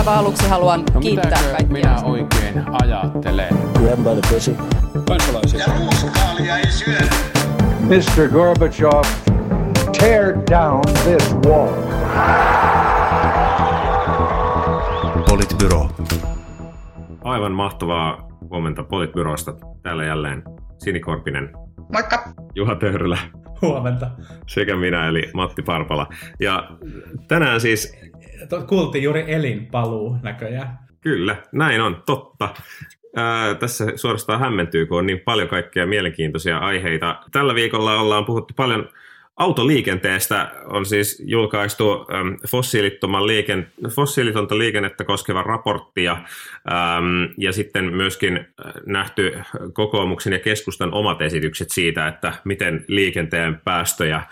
aivan aluksi haluan No kiittää kaikkia. minä oikein ajattelen? Grab by the pussy. kansalaisia. Ja ruuskaalia ei syödä. Mr. Gorbachev, tear down this wall. Politbyro. Aivan mahtavaa huomenta Politbyrosta. Täällä jälleen Sini Korpinen, Moikka! Juha Töyrylä Huomenta. sekä minä eli Matti Parpala. Ja tänään siis, Kuultiin juuri elinpaluu näköjään. kyllä, näin on, totta. Ää, tässä suorastaan hämmentyy, kun on niin paljon kaikkea mielenkiintoisia aiheita. Tällä viikolla ollaan puhuttu paljon autoliikenteestä. On siis julkaistu äm, fossiilittoman liiken, fossiilitonta liikennettä koskeva raportti ja, äm, ja sitten myöskin äh, nähty kokoomuksen ja keskustan omat esitykset siitä, että miten liikenteen päästöjä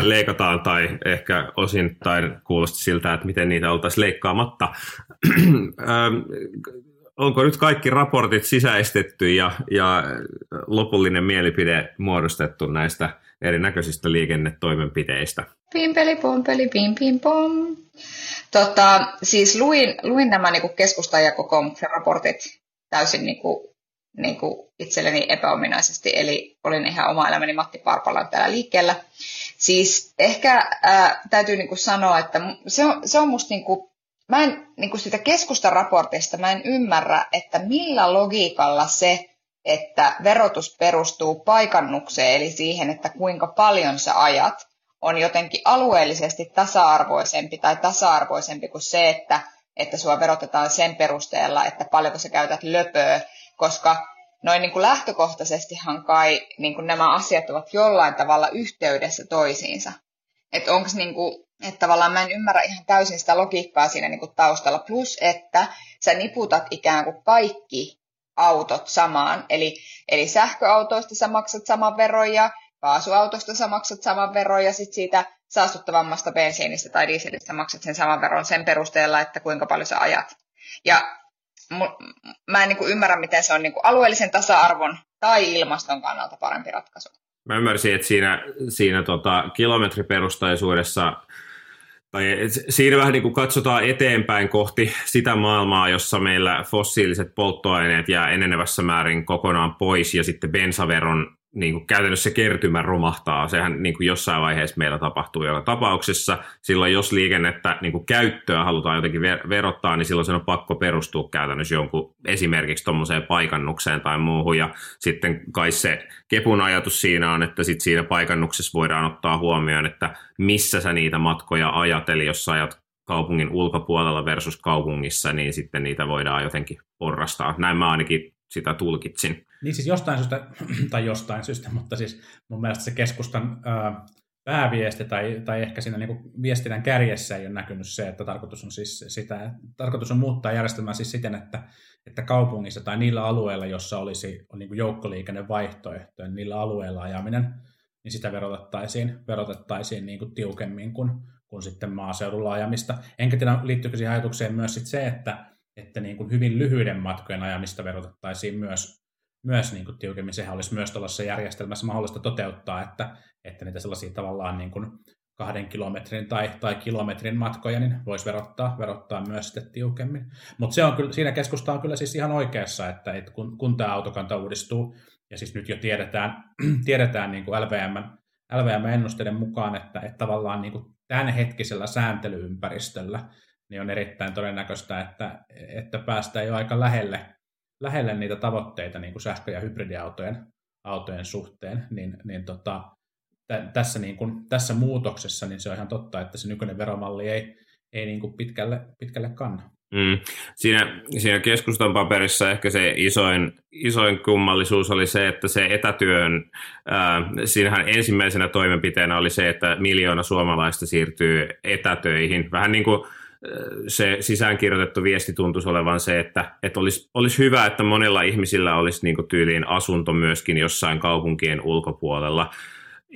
leikataan tai ehkä osin tai kuulosti siltä, että miten niitä oltaisiin leikkaamatta. Onko nyt kaikki raportit sisäistetty ja, ja lopullinen mielipide muodostettu näistä erinäköisistä liikennetoimenpiteistä? Pimpeli pompeli pim pim pom. Tota, siis luin, luin nämä niinku keskustan ja kokoomuksen raportit täysin niinku, niinku itselleni epäominaisesti, eli olin ihan oma elämäni Matti Parpalan täällä liikkeellä. Siis ehkä ää, täytyy niinku sanoa, että se on, se on musta niinku, mä en niinku sitä keskustan raportista, mä en ymmärrä, että millä logiikalla se, että verotus perustuu paikannukseen, eli siihen, että kuinka paljon sä ajat, on jotenkin alueellisesti tasa-arvoisempi tai tasa-arvoisempi kuin se, että, että sua verotetaan sen perusteella, että paljonko sä käytät löpöä, koska noin niin kuin lähtökohtaisestihan kai niin kuin nämä asiat ovat jollain tavalla yhteydessä toisiinsa. Että onko niin kuin, että tavallaan mä en ymmärrä ihan täysin sitä logiikkaa siinä niin kuin taustalla, plus että sä niputat ikään kuin kaikki autot samaan, eli, eli sähköautoista sä maksat saman veron ja kaasuautosta sä maksat saman veron ja sitten siitä saastuttavammasta bensiinistä tai dieselistä maksat sen saman veron sen perusteella, että kuinka paljon sä ajat. Ja mä en niin kuin ymmärrä, miten se on niin kuin alueellisen tasa-arvon tai ilmaston kannalta parempi ratkaisu. Mä ymmärsin, että siinä, siinä tota, kilometriperustaisuudessa tai siinä vähän niin kuin katsotaan eteenpäin kohti sitä maailmaa, jossa meillä fossiiliset polttoaineet jää enenevässä määrin kokonaan pois ja sitten bensaveron niin kuin käytännössä kertymä romahtaa. Sehän niin kuin jossain vaiheessa meillä tapahtuu joka tapauksessa. Silloin jos liikennettä niin kuin käyttöä halutaan jotenkin ver- verottaa, niin silloin sen on pakko perustua käytännössä jonkun esimerkiksi tuommoiseen paikannukseen tai muuhun. Ja sitten kai se kepun ajatus siinä on, että sit siinä paikannuksessa voidaan ottaa huomioon, että missä sä niitä matkoja ajat, eli jos sä ajat kaupungin ulkopuolella versus kaupungissa, niin sitten niitä voidaan jotenkin porrastaa. Näin mä ainakin sitä tulkitsin. Niin siis jostain syystä, tai jostain syystä, mutta siis mun mielestä se keskustan ää, pääviesti tai, tai ehkä siinä niin viestinnän kärjessä ei ole näkynyt se, että tarkoitus on siis sitä, tarkoitus on muuttaa järjestelmää siis siten, että, että kaupungissa tai niillä alueilla, jossa olisi niin joukkoliikennevaihtoehtoja, niin niillä alueilla ajaminen, niin sitä verotettaisiin, verotettaisiin niin kuin tiukemmin kuin, kuin sitten maaseudulla ajamista. Enkä tiedä, liittyykö siihen ajatukseen myös sit se, että, että niin kuin hyvin lyhyiden matkojen ajamista verotettaisiin myös, myös niin kuin tiukemmin. Sehän olisi myös tuollaisessa järjestelmässä mahdollista toteuttaa, että, että niitä sellaisia tavallaan niin kuin kahden kilometrin tai, tai kilometrin matkoja, niin voisi verottaa, verottaa myös sitten tiukemmin. Mutta se on siinä keskusta on kyllä siis ihan oikeassa, että, että kun, kun tämä autokanta uudistuu, ja siis nyt jo tiedetään, tiedetään niin kuin LVM, LVM-ennusteiden mukaan, että, että tavallaan niin kuin tämänhetkisellä sääntelyympäristöllä niin on erittäin todennäköistä, että, että päästään jo aika lähelle, lähelle niitä tavoitteita niin kuin sähkö- ja hybridiautojen autojen suhteen, niin, niin tota, tä, tässä, niin kuin, tässä muutoksessa niin se on ihan totta, että se nykyinen veromalli ei, ei niin kuin pitkälle, pitkälle kanna. Mm. Siinä, siinä keskustan paperissa ehkä se isoin, isoin kummallisuus oli se, että se etätyön, ää, siinähän ensimmäisenä toimenpiteenä oli se, että miljoona suomalaista siirtyy etätöihin. Vähän niin kuin se sisäänkirjoitettu viesti tuntuisi olevan se, että, että olisi, olisi hyvä, että monilla ihmisillä olisi niin tyyliin asunto myöskin jossain kaupunkien ulkopuolella.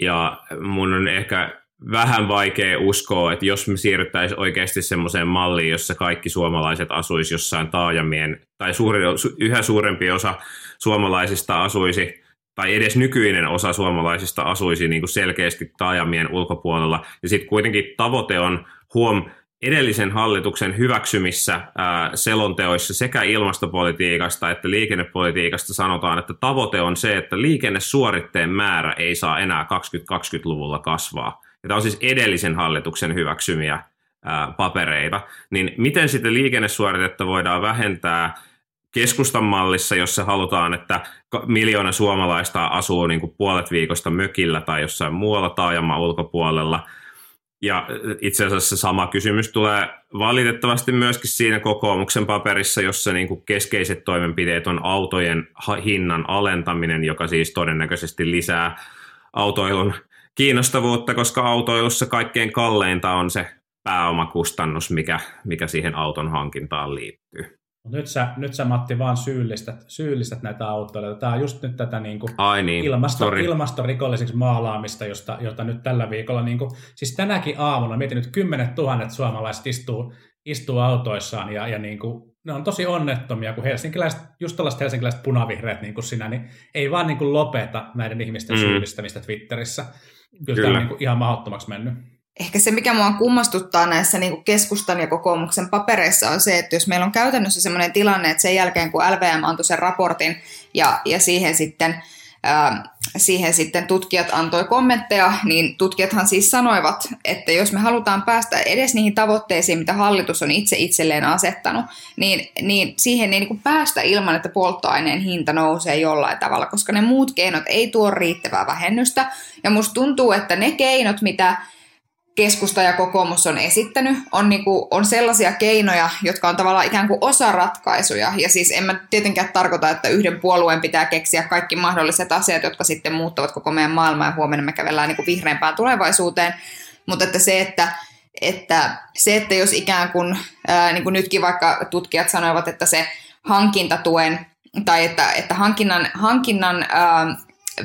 Ja mun on ehkä vähän vaikea uskoa, että jos me siirryttäisiin oikeasti semmoiseen malliin, jossa kaikki suomalaiset asuisi jossain taajamien, tai suuri, yhä suurempi osa suomalaisista asuisi, tai edes nykyinen osa suomalaisista asuisi niin kuin selkeästi taajamien ulkopuolella, ja sitten kuitenkin tavoite on huom edellisen hallituksen hyväksymissä ää, selonteoissa sekä ilmastopolitiikasta että liikennepolitiikasta sanotaan, että tavoite on se, että liikennesuoritteen määrä ei saa enää 2020-luvulla kasvaa. Ja tämä on siis edellisen hallituksen hyväksymiä ää, papereita. Niin miten sitten liikennesuoritetta voidaan vähentää keskustan mallissa, jossa halutaan, että miljoona suomalaista asuu niin kuin puolet viikosta mökillä tai jossain muualla taajama ulkopuolella – ja itse asiassa sama kysymys tulee valitettavasti myöskin siinä kokoomuksen paperissa, jossa niin kuin keskeiset toimenpiteet on autojen hinnan alentaminen, joka siis todennäköisesti lisää autoilun kiinnostavuutta, koska autoilussa kaikkein kalleinta on se pääomakustannus, mikä, mikä siihen auton hankintaan liittyy. Nyt, sä, nyt sä Matti vaan syyllistät, syyllistät näitä autoja. Tämä on just nyt tätä niin kuin Ai niin, ilmasto, ilmastorikollisiksi maalaamista, josta, jota nyt tällä viikolla, niin kuin, siis tänäkin aamuna, mietin nyt kymmenet tuhannet suomalaiset istuu, istuu autoissaan ja, ja niin kuin, ne on tosi onnettomia, kun helsinkiläiset, just tällaiset helsinkiläiset punavihreät niin kuin sinä, niin ei vaan niin kuin lopeta näiden ihmisten mm. syyllistämistä Twitterissä. Kyllä, Kyllä. tämä on niin kuin ihan mahdottomaksi mennyt ehkä se, mikä mua kummastuttaa näissä niin kuin keskustan ja kokoomuksen papereissa on se, että jos meillä on käytännössä sellainen tilanne, että sen jälkeen kun LVM antoi sen raportin ja, ja siihen sitten ää, siihen sitten tutkijat antoi kommentteja, niin tutkijathan siis sanoivat, että jos me halutaan päästä edes niihin tavoitteisiin, mitä hallitus on itse itselleen asettanut, niin, niin siihen ei niin kuin päästä ilman, että polttoaineen hinta nousee jollain tavalla, koska ne muut keinot ei tuo riittävää vähennystä. Ja musta tuntuu, että ne keinot, mitä keskusta ja kokoomus on esittänyt, on, niinku, on sellaisia keinoja, jotka on tavallaan ikään kuin osa ratkaisuja. Ja siis en mä tietenkään tarkoita, että yhden puolueen pitää keksiä kaikki mahdolliset asiat, jotka sitten muuttavat koko meidän maailmaa ja huomenna me kävellään niinku vihreämpään tulevaisuuteen. Mutta että se, että, että, se, että jos ikään kuin, ää, niin kuin nytkin vaikka tutkijat sanoivat, että se hankintatuen tai että, että hankinnan, hankinnan ää,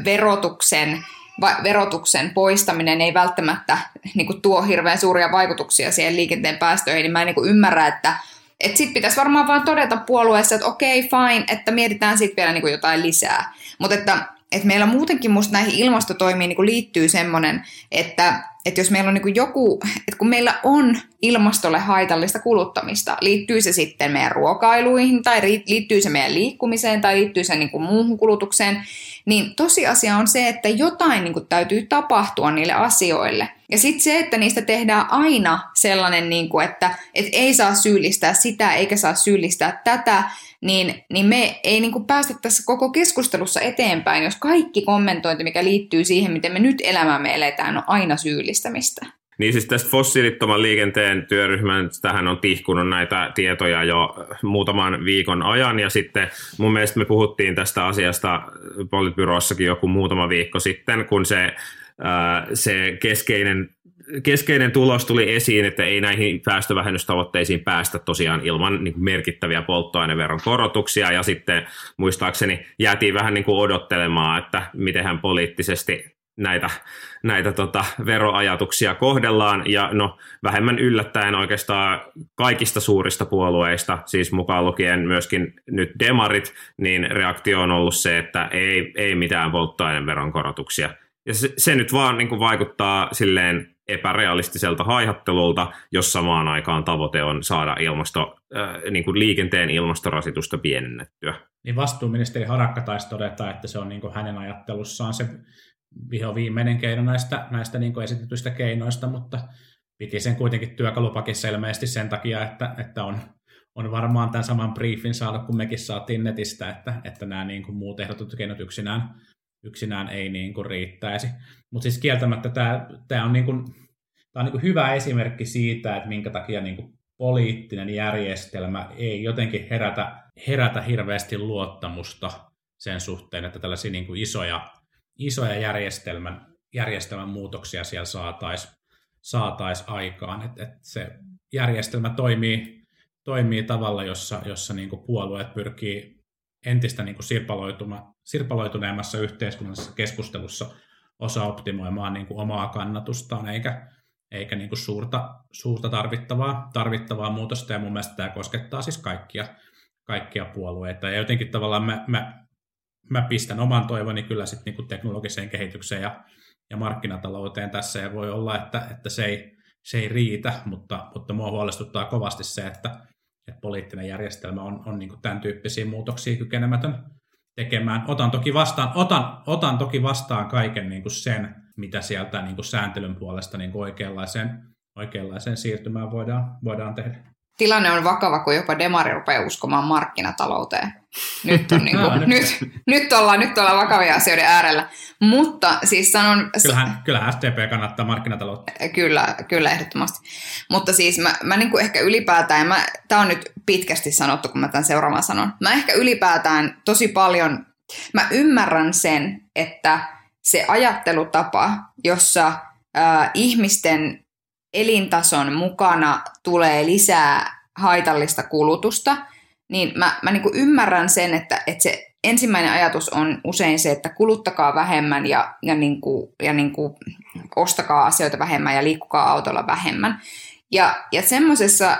verotuksen verotuksen poistaminen ei välttämättä niin kuin, tuo hirveän suuria vaikutuksia siihen liikenteen päästöihin, niin mä en niin kuin, ymmärrä, että et sitten pitäisi varmaan vaan todeta puolueessa, että okei, okay, fine, että mietitään sitten vielä niin kuin, jotain lisää. Mutta että, että meillä muutenkin musta näihin ilmastotoimiin niin kuin, liittyy semmoinen, että että jos meillä on niin joku, että kun meillä on ilmastolle haitallista kuluttamista, liittyy se sitten meidän ruokailuihin tai liittyy se meidän liikkumiseen tai liittyy se niin muuhun kulutukseen, niin tosiasia on se, että jotain niin täytyy tapahtua niille asioille. Ja sitten se, että niistä tehdään aina sellainen, niin kuin, että, että ei saa syyllistää sitä eikä saa syyllistää tätä, niin, niin me ei niin kuin päästä tässä koko keskustelussa eteenpäin, jos kaikki kommentointi, mikä liittyy siihen, miten me nyt elämämme eletään, on aina syyllistämistä. Niin siis tästä fossiilittoman liikenteen työryhmän, tähän on tihkunut näitä tietoja jo muutaman viikon ajan, ja sitten mun mielestä me puhuttiin tästä asiasta Politbyroossakin joku muutama viikko sitten, kun se, se keskeinen keskeinen tulos tuli esiin, että ei näihin päästövähennystavoitteisiin päästä tosiaan ilman niin merkittäviä polttoaineveron korotuksia, ja sitten muistaakseni jäätiin vähän niin kuin odottelemaan, että miten poliittisesti näitä, näitä tota, veroajatuksia kohdellaan, ja no vähemmän yllättäen oikeastaan kaikista suurista puolueista, siis mukaan lukien myöskin nyt demarit, niin reaktio on ollut se, että ei, ei mitään polttoaineveron korotuksia. Ja se, se nyt vaan niin kuin vaikuttaa silleen epärealistiselta haihattelulta, jos samaan aikaan tavoite on saada ilmasto, äh, niin kuin liikenteen ilmastorasitusta pienennettyä. Niin vastuuministeri Harakka taisi todeta, että se on niin kuin hänen ajattelussaan se viho viimeinen keino näistä, näistä niin kuin esitetyistä keinoista, mutta piti sen kuitenkin työkalupakissa ilmeisesti sen takia, että, että on, on varmaan tämän saman briefin saada, kun mekin saatiin netistä, että, että nämä niin kuin muut ehdotut keinot yksinään yksinään ei niin kuin riittäisi. Mutta siis kieltämättä tämä, tämä on, niin kuin, tämä on niin kuin hyvä esimerkki siitä, että minkä takia niin kuin poliittinen järjestelmä ei jotenkin herätä, herätä hirveästi luottamusta sen suhteen, että tällaisia niin kuin isoja, isoja järjestelmän, järjestelmän muutoksia siellä saataisiin saatais aikaan. Että et se järjestelmä toimii, toimii tavalla, jossa, jossa niin kuin puolueet pyrkii entistä niin kuin sirpaloituneemmassa yhteiskunnallisessa keskustelussa osa optimoimaan niin kuin omaa kannatustaan, eikä, eikä niin kuin suurta, suurta tarvittavaa, tarvittavaa muutosta, ja mun mielestä tämä koskettaa siis kaikkia, kaikkia puolueita, ja jotenkin tavallaan mä, mä, mä pistän oman toivoni kyllä sitten niin teknologiseen kehitykseen ja, ja markkinatalouteen tässä, ja voi olla, että, että se, ei, se ei riitä, mutta, mutta mua huolestuttaa kovasti se, että, että poliittinen järjestelmä on, on niin tämän tyyppisiä muutoksia kykenemätön tekemään. Otan toki vastaan, otan, otan toki vastaan kaiken niin kuin sen, mitä sieltä niin kuin sääntelyn puolesta niin oikeanlaiseen, oikeanlaiseen siirtymään voidaan, voidaan tehdä tilanne on vakava, kun jopa Demari rupeaa uskomaan markkinatalouteen. Nyt, on niin kuin, nyt, nyt, ollaan, nyt ollaan vakavia asioiden äärellä. Mutta siis sanon... Kyllähän, kyllähän STP kannattaa markkinataloutta. Kyllä, kyllä ehdottomasti. Mutta siis mä, mä niin kuin ehkä ylipäätään, ja tämä on nyt pitkästi sanottu, kun mä tämän seuraavan sanon. Mä ehkä ylipäätään tosi paljon, mä ymmärrän sen, että se ajattelutapa, jossa äh, ihmisten elintason mukana tulee lisää haitallista kulutusta, niin mä, mä niin ymmärrän sen, että, että se ensimmäinen ajatus on usein se, että kuluttakaa vähemmän ja, ja, niin kuin, ja niin kuin ostakaa asioita vähemmän ja liikkukaa autolla vähemmän. Ja, ja semmoisessa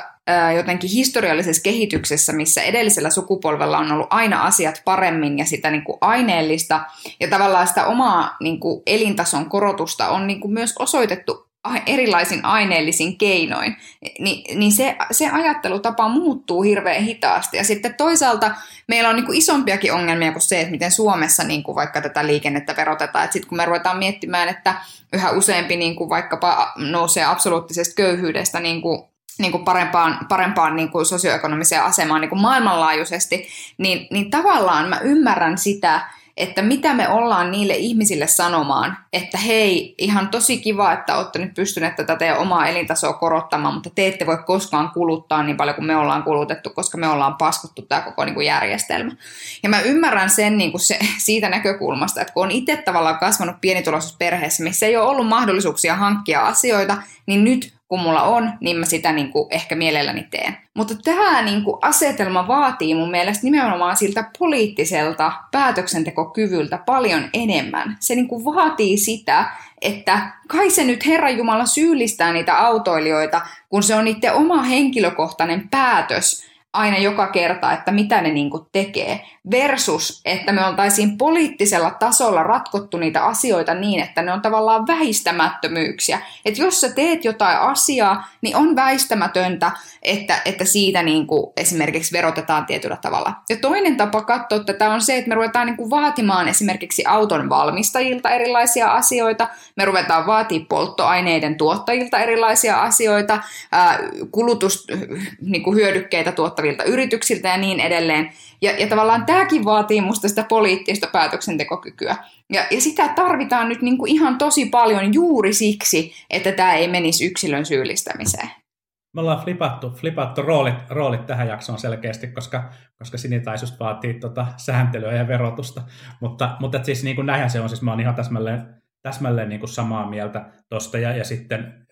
jotenkin historiallisessa kehityksessä, missä edellisellä sukupolvella on ollut aina asiat paremmin ja sitä niin kuin aineellista ja tavallaan sitä omaa niin kuin elintason korotusta on niin kuin myös osoitettu erilaisin aineellisin keinoin, niin, niin se, se ajattelutapa muuttuu hirveän hitaasti. Ja sitten toisaalta meillä on niin kuin isompiakin ongelmia kuin se, että miten Suomessa niin kuin vaikka tätä liikennettä verotetaan. Sitten kun me ruvetaan miettimään, että yhä useampi niin kuin vaikkapa nousee absoluuttisesta köyhyydestä niin kuin niin kuin parempaan, parempaan niin kuin sosioekonomiseen asemaan niin kuin maailmanlaajuisesti, niin, niin tavallaan mä ymmärrän sitä, että mitä me ollaan niille ihmisille sanomaan, että hei, ihan tosi kiva, että olette nyt pystyneet tätä teidän omaa elintasoa korottamaan, mutta te ette voi koskaan kuluttaa niin paljon kuin me ollaan kulutettu, koska me ollaan paskuttu tämä koko niin kuin järjestelmä. Ja mä ymmärrän sen niin kuin se, siitä näkökulmasta, että kun on itse tavallaan kasvanut pienituloisessa perheessä, missä ei ole ollut mahdollisuuksia hankkia asioita, niin nyt kun mulla on, niin mä sitä niin kuin ehkä mielelläni teen. Mutta tämä niin kuin asetelma vaatii mun mielestä nimenomaan siltä poliittiselta päätöksentekokyvyltä paljon enemmän. Se niin kuin vaatii sitä, että kai se nyt Herra Jumala syyllistää niitä autoilijoita, kun se on niiden oma henkilökohtainen päätös aina joka kerta, että mitä ne niin tekee, versus, että me oltaisiin poliittisella tasolla ratkottu niitä asioita niin, että ne on tavallaan väistämättömyyksiä. Että jos sä teet jotain asiaa, niin on väistämätöntä, että, että siitä niin esimerkiksi verotetaan tietyllä tavalla. Ja toinen tapa katsoa tätä on se, että me ruvetaan niin vaatimaan esimerkiksi auton valmistajilta erilaisia asioita, me ruvetaan vaatimaan polttoaineiden tuottajilta erilaisia asioita, kulutushyödykkeitä niin tuottavilta yrityksiltä ja niin edelleen. Ja, ja tavallaan tämäkin vaatii musta sitä poliittista päätöksentekokykyä. Ja, ja sitä tarvitaan nyt niin kuin ihan tosi paljon juuri siksi, että tämä ei menisi yksilön syyllistämiseen. Me ollaan flipattu, flipattu roolit, roolit tähän jaksoon selkeästi, koska, koska sinitaisuus vaatii tota sääntelyä ja verotusta. Mutta, mutta siis niin kuin näinhän se on, siis mä oon ihan täsmälleen, täsmälleen niin kuin samaa mieltä tuosta. Ja, ja sitten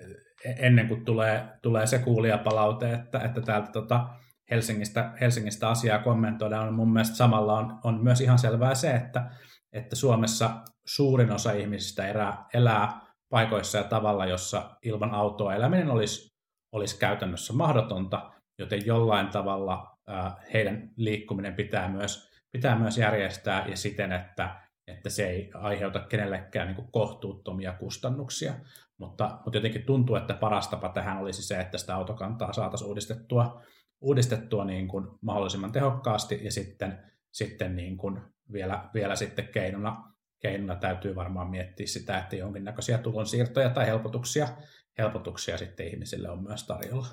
ennen kuin tulee, tulee se kuulijapalaute, että, että täältä tota, Helsingistä, Helsingistä asiaa kommentoidaan, mun mielestä samalla on, on myös ihan selvää se, että, että Suomessa suurin osa ihmisistä elää, elää paikoissa ja tavalla, jossa ilman autoa eläminen olisi, olisi käytännössä mahdotonta, joten jollain tavalla ää, heidän liikkuminen pitää myös, pitää myös järjestää ja siten, että, että se ei aiheuta kenellekään niin kohtuuttomia kustannuksia. Mutta, mutta jotenkin tuntuu, että paras tapa tähän olisi se, että sitä autokantaa saataisiin uudistettua uudistettua niin kuin mahdollisimman tehokkaasti ja sitten, sitten niin kuin vielä, vielä sitten keinona, keinona täytyy varmaan miettiä sitä, että jonkinnäköisiä tulonsiirtoja tai helpotuksia, helpotuksia sitten ihmisille on myös tarjolla.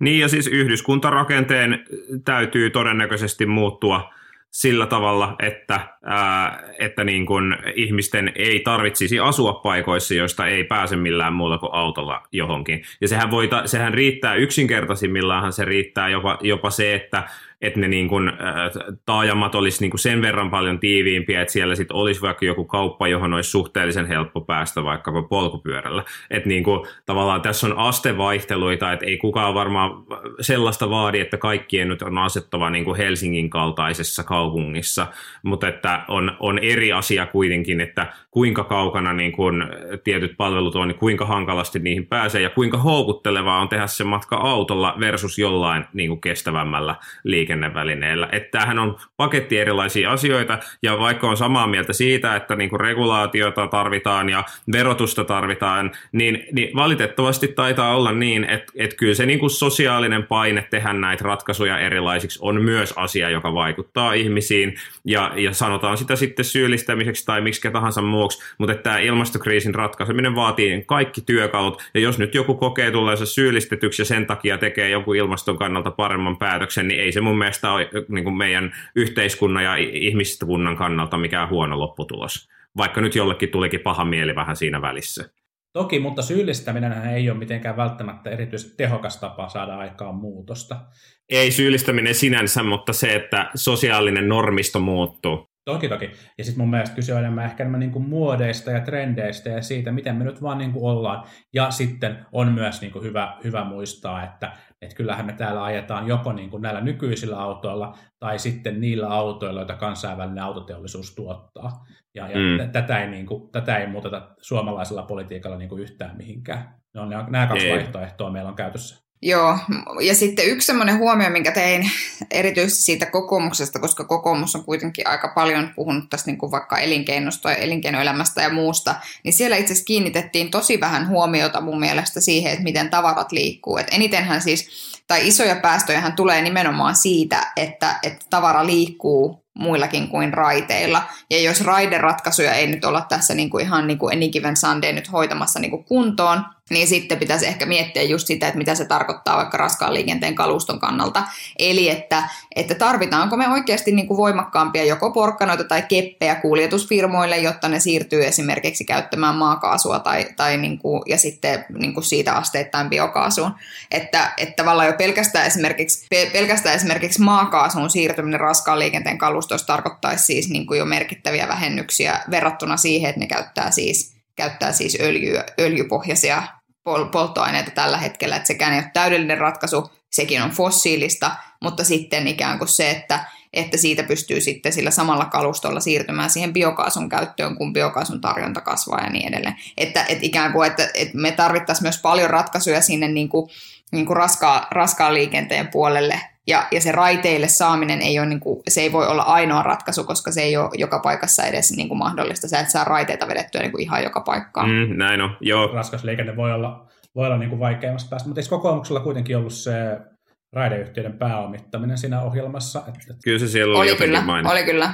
Niin ja siis yhdyskuntarakenteen täytyy todennäköisesti muuttua sillä tavalla, että, ää, että niin kun ihmisten ei tarvitsisi asua paikoissa, joista ei pääse millään muulla kuin autolla johonkin. Ja sehän, voi, sehän riittää yksinkertaisimmillaan, se riittää jopa, jopa se, että että ne niin kuin, taajamat olisi niin kuin sen verran paljon tiiviimpiä, että siellä sitten olisi vaikka joku kauppa, johon olisi suhteellisen helppo päästä vaikkapa polkupyörällä. Että niin kuin, tavallaan tässä on astevaihteluita, että ei kukaan varmaan sellaista vaadi, että kaikkien nyt on asettava niin kuin Helsingin kaltaisessa kaupungissa, mutta että on, on eri asia kuitenkin, että kuinka kaukana niin kuin tietyt palvelut on, niin kuinka hankalasti niihin pääsee ja kuinka houkuttelevaa on tehdä se matka autolla versus jollain niin kuin kestävämmällä liikennevälineellä. Että tämähän on paketti erilaisia asioita, ja vaikka on samaa mieltä siitä, että niin kuin regulaatiota tarvitaan ja verotusta tarvitaan, niin, niin valitettavasti taitaa olla niin, että, että kyllä se niin kuin sosiaalinen paine tehdä näitä ratkaisuja erilaisiksi on myös asia, joka vaikuttaa ihmisiin, ja, ja sanotaan sitä sitten syyllistämiseksi tai miksi tahansa muuksi, mutta että tämä ilmastokriisin ratkaiseminen vaatii kaikki työkalut, ja jos nyt joku kokee tulleensa syyllistetyksi ja sen takia tekee joku ilmaston kannalta paremman päätöksen, niin ei se mun mielestä ole niin kuin meidän yhteiskunnan ja ihmiskunnan kannalta mikään huono lopputulos. Vaikka nyt jollekin tulikin paha mieli vähän siinä välissä. Toki, mutta syyllistäminen ei ole mitenkään välttämättä erityisesti tehokas tapa saada aikaan muutosta. Ei syyllistäminen sinänsä, mutta se, että sosiaalinen normisto muuttuu. Toki, toki. Ja sitten mun mielestä kyse on enemmän ehkä enemmän niin kuin muodeista ja trendeistä ja siitä, miten me nyt vaan niin kuin ollaan. Ja sitten on myös niin kuin hyvä, hyvä muistaa, että, että kyllähän me täällä ajetaan joko niin kuin näillä nykyisillä autoilla tai sitten niillä autoilla, joita kansainvälinen autoteollisuus tuottaa. Ja, ja mm. tätä, ei niin kuin, tätä ei muuteta suomalaisella politiikalla niin kuin yhtään mihinkään. Ne on, nämä kaksi ei. vaihtoehtoa meillä on käytössä. Joo, ja sitten yksi semmoinen huomio, minkä tein erityisesti siitä kokoomuksesta, koska kokoomus on kuitenkin aika paljon puhunut tästä niin kuin vaikka elinkeinosta ja elinkeinoelämästä ja muusta, niin siellä itse asiassa kiinnitettiin tosi vähän huomiota mun mielestä siihen, että miten tavarat liikkuu. Et enitenhän siis, tai isoja päästöjä tulee nimenomaan siitä, että, että tavara liikkuu muillakin kuin raiteilla. Ja jos raideratkaisuja ei nyt olla tässä niin kuin ihan niin kuin Any Given Sunday nyt hoitamassa niin kuin kuntoon, niin sitten pitäisi ehkä miettiä just sitä, että mitä se tarkoittaa vaikka raskaan liikenteen kaluston kannalta. Eli että, että tarvitaanko me oikeasti niin kuin voimakkaampia joko porkkanoita tai keppejä kuljetusfirmoille, jotta ne siirtyy esimerkiksi käyttämään maakaasua tai, tai niin kuin, ja sitten niin kuin siitä asteittain biokaasuun. Että, että tavallaan jo pelkästään esimerkiksi, pelkästään esimerkiksi maakaasuun siirtyminen raskaan liikenteen kalustossa tarkoittaisi siis niin kuin jo merkittäviä vähennyksiä verrattuna siihen, että ne käyttää siis käyttää siis öljy, öljypohjaisia pol- polttoaineita tällä hetkellä, että sekään ei ole täydellinen ratkaisu, sekin on fossiilista, mutta sitten ikään kuin se, että, että siitä pystyy sitten sillä samalla kalustolla siirtymään siihen biokaasun käyttöön, kun biokaasun tarjonta kasvaa ja niin edelleen. Että, että ikään kuin, että, että me tarvittaisiin myös paljon ratkaisuja sinne niin kuin, niin kuin raskaa, raskaan liikenteen puolelle, ja, ja se raiteille saaminen ei ole, niin kuin, se ei voi olla ainoa ratkaisu, koska se ei ole joka paikassa edes niin kuin mahdollista. Sä et saa raiteita vedettyä niin kuin ihan joka paikkaan. Mm, näin on, joo. Raskas liikenne voi olla, voi olla niin kuin vaikeimmasta päästä, mutta eikö kokoomuksella kuitenkin ollut se raideyhtiöiden pääomittaminen siinä ohjelmassa? Että... Kyllä se siellä oli, oli kyllä, oli kyllä.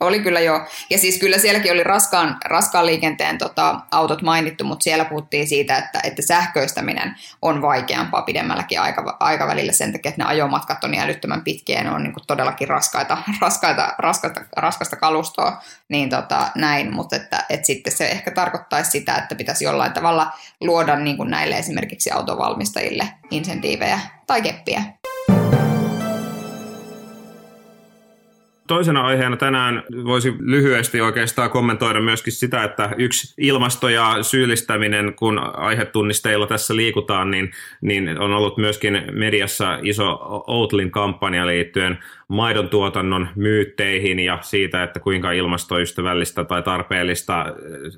Oli kyllä joo. Ja siis kyllä sielläkin oli raskaan, raskaan liikenteen tota, autot mainittu, mutta siellä puhuttiin siitä, että, että sähköistäminen on vaikeampaa pidemmälläkin aika, aikavälillä sen takia, että ne ajomatkat on älyttömän pitkiä ja ne on niin kuin todellakin raskaita, raskaita, raskaita, raskasta kalustoa, niin tota, näin. Mutta että, että sitten se ehkä tarkoittaisi sitä, että pitäisi jollain tavalla luoda niin kuin näille esimerkiksi autovalmistajille insentiivejä tai keppiä. Toisena aiheena tänään voisi lyhyesti oikeastaan kommentoida myöskin sitä, että yksi ilmasto ja syyllistäminen, kun aihetunnisteilla tässä liikutaan, niin, niin on ollut myöskin mediassa iso Outlin kampanja liittyen maidon tuotannon myytteihin ja siitä, että kuinka ilmastoystävällistä tai tarpeellista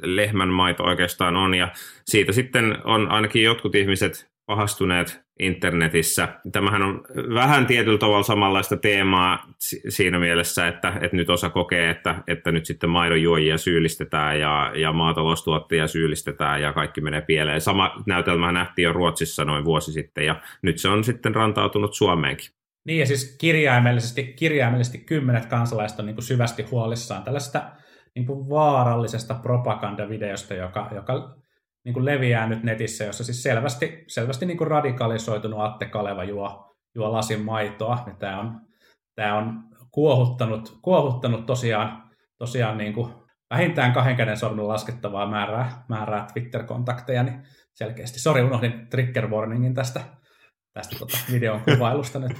lehmän maito oikeastaan on. Ja siitä sitten on ainakin jotkut ihmiset pahastuneet internetissä. Tämähän on vähän tietyllä tavalla samanlaista teemaa siinä mielessä, että, että nyt osa kokee, että, että nyt sitten maidonjuojia syyllistetään ja, ja maataloustuottajia syyllistetään ja kaikki menee pieleen. Sama näytelmä nähtiin jo Ruotsissa noin vuosi sitten ja nyt se on sitten rantautunut Suomeenkin. Niin ja siis kirjaimellisesti, kirjaimellisesti kymmenet kansalaiset on niin kuin syvästi huolissaan tällaista niin kuin vaarallisesta propagandavideosta, joka, joka niin kuin leviää nyt netissä, jossa siis selvästi, selvästi niin kuin radikalisoitunut Atte Kaleva juo, juo lasin maitoa. Ja tämä on, tämä on kuohuttanut, kuohuttanut tosiaan, tosiaan niin kuin vähintään kahden käden sormen laskettavaa määrää, määrää Twitter-kontakteja, niin selkeästi. Sori, unohdin trigger warningin tästä, tästä tota videon kuvailusta nyt.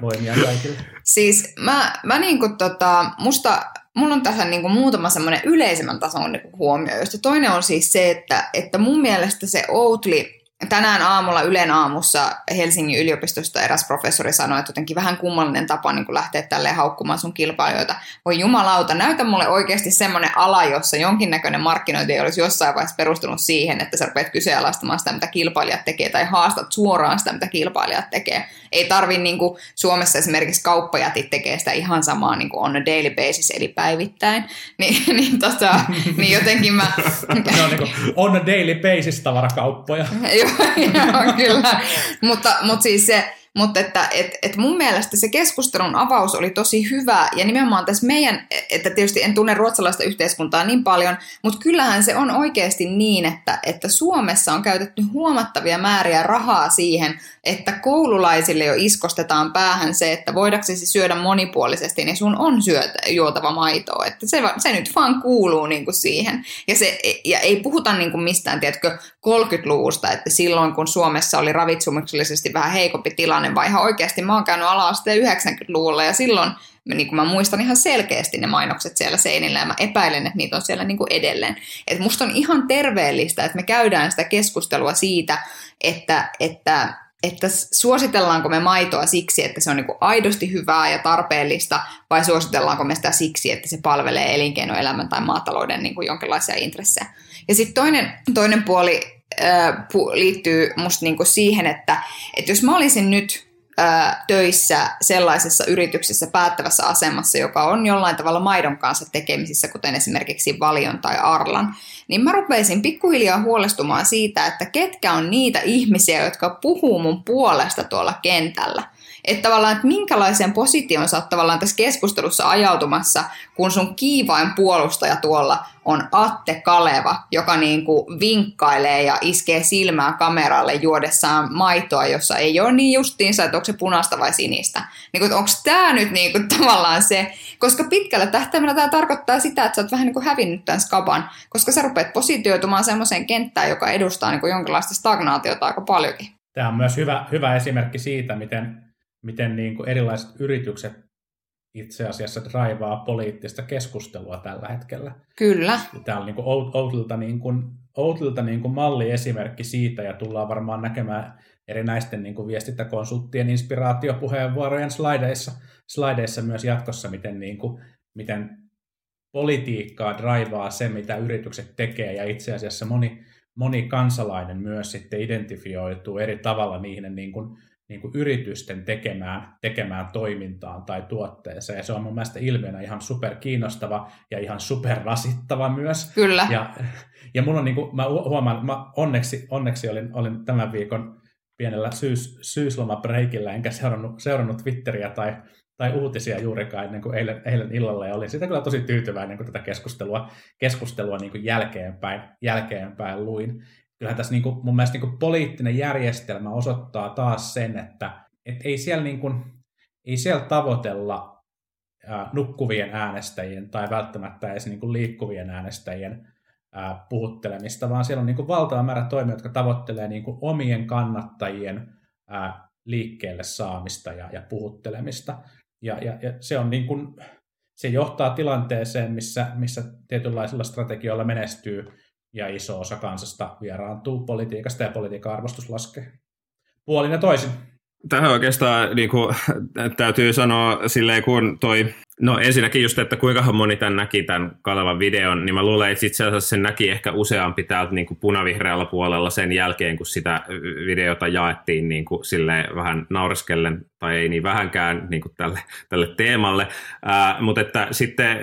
Voimia kaikille. Siis mä, mä niin kuin tota, musta mulla on tässä niin kuin muutama semmoinen yleisemmän tason niin huomio, josta toinen on siis se, että, että mun mielestä se Outli tänään aamulla Ylen aamussa Helsingin yliopistosta eräs professori sanoi, että jotenkin vähän kummallinen tapa niin kuin lähteä tälleen haukkumaan sun kilpailijoita. Voi jumalauta, näytä mulle oikeasti semmoinen ala, jossa jonkinnäköinen markkinointi ei olisi jossain vaiheessa perustunut siihen, että sä rupeat kyseenalaistamaan sitä, mitä kilpailijat tekee, tai haastat suoraan sitä, mitä kilpailijat tekee. Ei tarvi niin kuin Suomessa esimerkiksi kauppajätit tekee sitä ihan samaa niin kuin on a daily basis, eli päivittäin. Niin, niin, tota, niin jotenkin mä... on niin kuin on a daily basis tavarakauppoja. Joo, kyllä. mutta, mutta siis se, mutta että et, et mun mielestä se keskustelun avaus oli tosi hyvä ja nimenomaan tässä meidän, että tietysti en tunne ruotsalaista yhteiskuntaa niin paljon, mutta kyllähän se on oikeasti niin, että, että Suomessa on käytetty huomattavia määriä rahaa siihen, että koululaisille jo iskostetaan päähän se, että voidaksesi syödä monipuolisesti, niin sun on syötä, juotava maitoa. Että se, se nyt vaan kuuluu niin kuin siihen. Ja, se, ja ei puhuta niin kuin mistään, tiedätkö, 30-luvusta, että silloin kun Suomessa oli ravitsemuksellisesti vähän heikompi tilanne, vaan ihan oikeasti mä oon käynyt ala-asteen 90-luvulla ja silloin niin kuin mä muistan ihan selkeästi ne mainokset siellä seinillä ja mä epäilen, että niitä on siellä niin kuin edelleen. Et musta on ihan terveellistä, että me käydään sitä keskustelua siitä, että, että että suositellaanko me maitoa siksi, että se on niin kuin aidosti hyvää ja tarpeellista, vai suositellaanko me sitä siksi, että se palvelee elinkeinoelämän tai maatalouden niin kuin jonkinlaisia intressejä. Ja sitten toinen, toinen puoli liittyy musta niin kuin siihen, että, että jos mä olisin nyt töissä sellaisessa yrityksessä päättävässä asemassa, joka on jollain tavalla maidon kanssa tekemisissä, kuten esimerkiksi Valion tai Arlan, niin mä rupeisin pikkuhiljaa huolestumaan siitä, että ketkä on niitä ihmisiä, jotka puhuu mun puolesta tuolla kentällä. Että tavallaan, että minkälaiseen positioon sä oot tavallaan tässä keskustelussa ajautumassa, kun sun kiivain puolustaja tuolla on Atte Kaleva, joka niin kuin vinkkailee ja iskee silmää kameralle juodessaan maitoa, jossa ei ole niin justiinsa, että onko se punaista vai sinistä. Niin onko tämä nyt niin kuin tavallaan se, koska pitkällä tähtäimellä tämä tarkoittaa sitä, että sä oot vähän niin kuin hävinnyt tämän skaban, koska sä rupeat positioitumaan semmoiseen kenttään, joka edustaa niin kuin jonkinlaista stagnaatiota aika paljonkin. Tämä on myös hyvä, hyvä esimerkki siitä, miten miten niin kuin erilaiset yritykset itse asiassa draivaa poliittista keskustelua tällä hetkellä. Kyllä. Tämä on niin kuin Outtilta, niin kuin, Outtilta niin kuin malliesimerkki siitä, ja tullaan varmaan näkemään erinäisten niin kuin viestintäkonsulttien inspiraatiopuheenvuorojen slideissa, slideissa myös jatkossa, miten, niin kuin, miten politiikkaa draivaa se, mitä yritykset tekee, ja itse asiassa moni, moni kansalainen myös sitten identifioituu eri tavalla niihin niin kuin niin kuin yritysten tekemään, tekemään toimintaan tai tuotteeseen. Se on mun mielestä ilmiönä ihan super kiinnostava ja ihan super rasittava myös. Kyllä. Ja, ja mun on niin kuin, mä huomaan, mä onneksi, onneksi olin, olin tämän viikon pienellä syys, syyslomabreikillä, enkä seurannut, seurannut Twitteriä tai, tai uutisia juurikaan ennen kuin eilen, eilen illalla, ja olin sitä kyllä tosi tyytyväinen, kun tätä keskustelua, keskustelua niin kuin jälkeenpäin, jälkeenpäin luin kyllähän tässä niin kuin, mun mielestä niin kuin poliittinen järjestelmä osoittaa taas sen, että et ei, siellä niin kuin, ei siellä tavoitella ää, nukkuvien äänestäjien tai välttämättä edes niin kuin liikkuvien äänestäjien ää, puhuttelemista, vaan siellä on niin kuin valtava määrä toimia, jotka tavoittelee niin kuin omien kannattajien ää, liikkeelle saamista ja, ja puhuttelemista. Ja, ja, ja se on niin kuin, se johtaa tilanteeseen, missä, missä tietynlaisilla strategioilla menestyy ja iso osa kansasta vieraantuu politiikasta ja politiikan arvostus laskee. Puolin ja toisin. Tähän oikeastaan niin kuin, täytyy sanoa silleen, kun toi No ensinnäkin just, että kuinka moni tämän näki tämän Kalevan videon, niin mä luulen, että itse asiassa sen näki ehkä useampi täältä niin kuin punavihreällä puolella sen jälkeen, kun sitä videota jaettiin niin kuin vähän naureskellen, tai ei niin vähänkään niin kuin tälle, tälle teemalle. Ää, mutta että sitten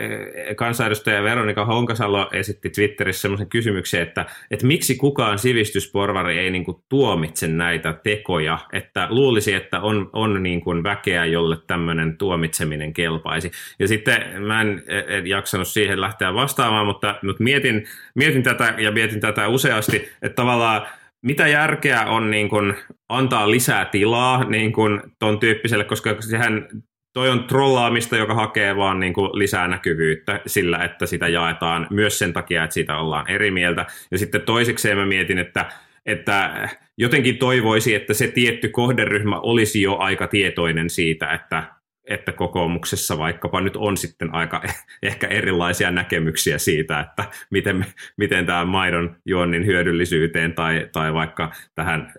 kansanedustaja Veronika Honkasalo esitti Twitterissä semmoisen kysymyksen, että, että miksi kukaan sivistysporvari ei niin kuin tuomitse näitä tekoja, että luulisi, että on, on niin kuin väkeä, jolle tämmöinen tuomitseminen kelpaisi. Ja sitten mä en, en jaksanut siihen lähteä vastaamaan, mutta, mutta mietin, mietin tätä ja mietin tätä useasti, että tavallaan mitä järkeä on niin kuin antaa lisää tilaa niin kuin ton tyyppiselle, koska sehän toi on trollaamista, joka hakee vaan niin kuin lisää näkyvyyttä sillä, että sitä jaetaan myös sen takia, että siitä ollaan eri mieltä. Ja sitten toisekseen mä mietin, että, että jotenkin toivoisi, että se tietty kohderyhmä olisi jo aika tietoinen siitä, että että kokoomuksessa vaikkapa nyt on sitten aika ehkä erilaisia näkemyksiä siitä, että miten, miten tämä maidon juonnin hyödyllisyyteen tai, tai vaikka tähän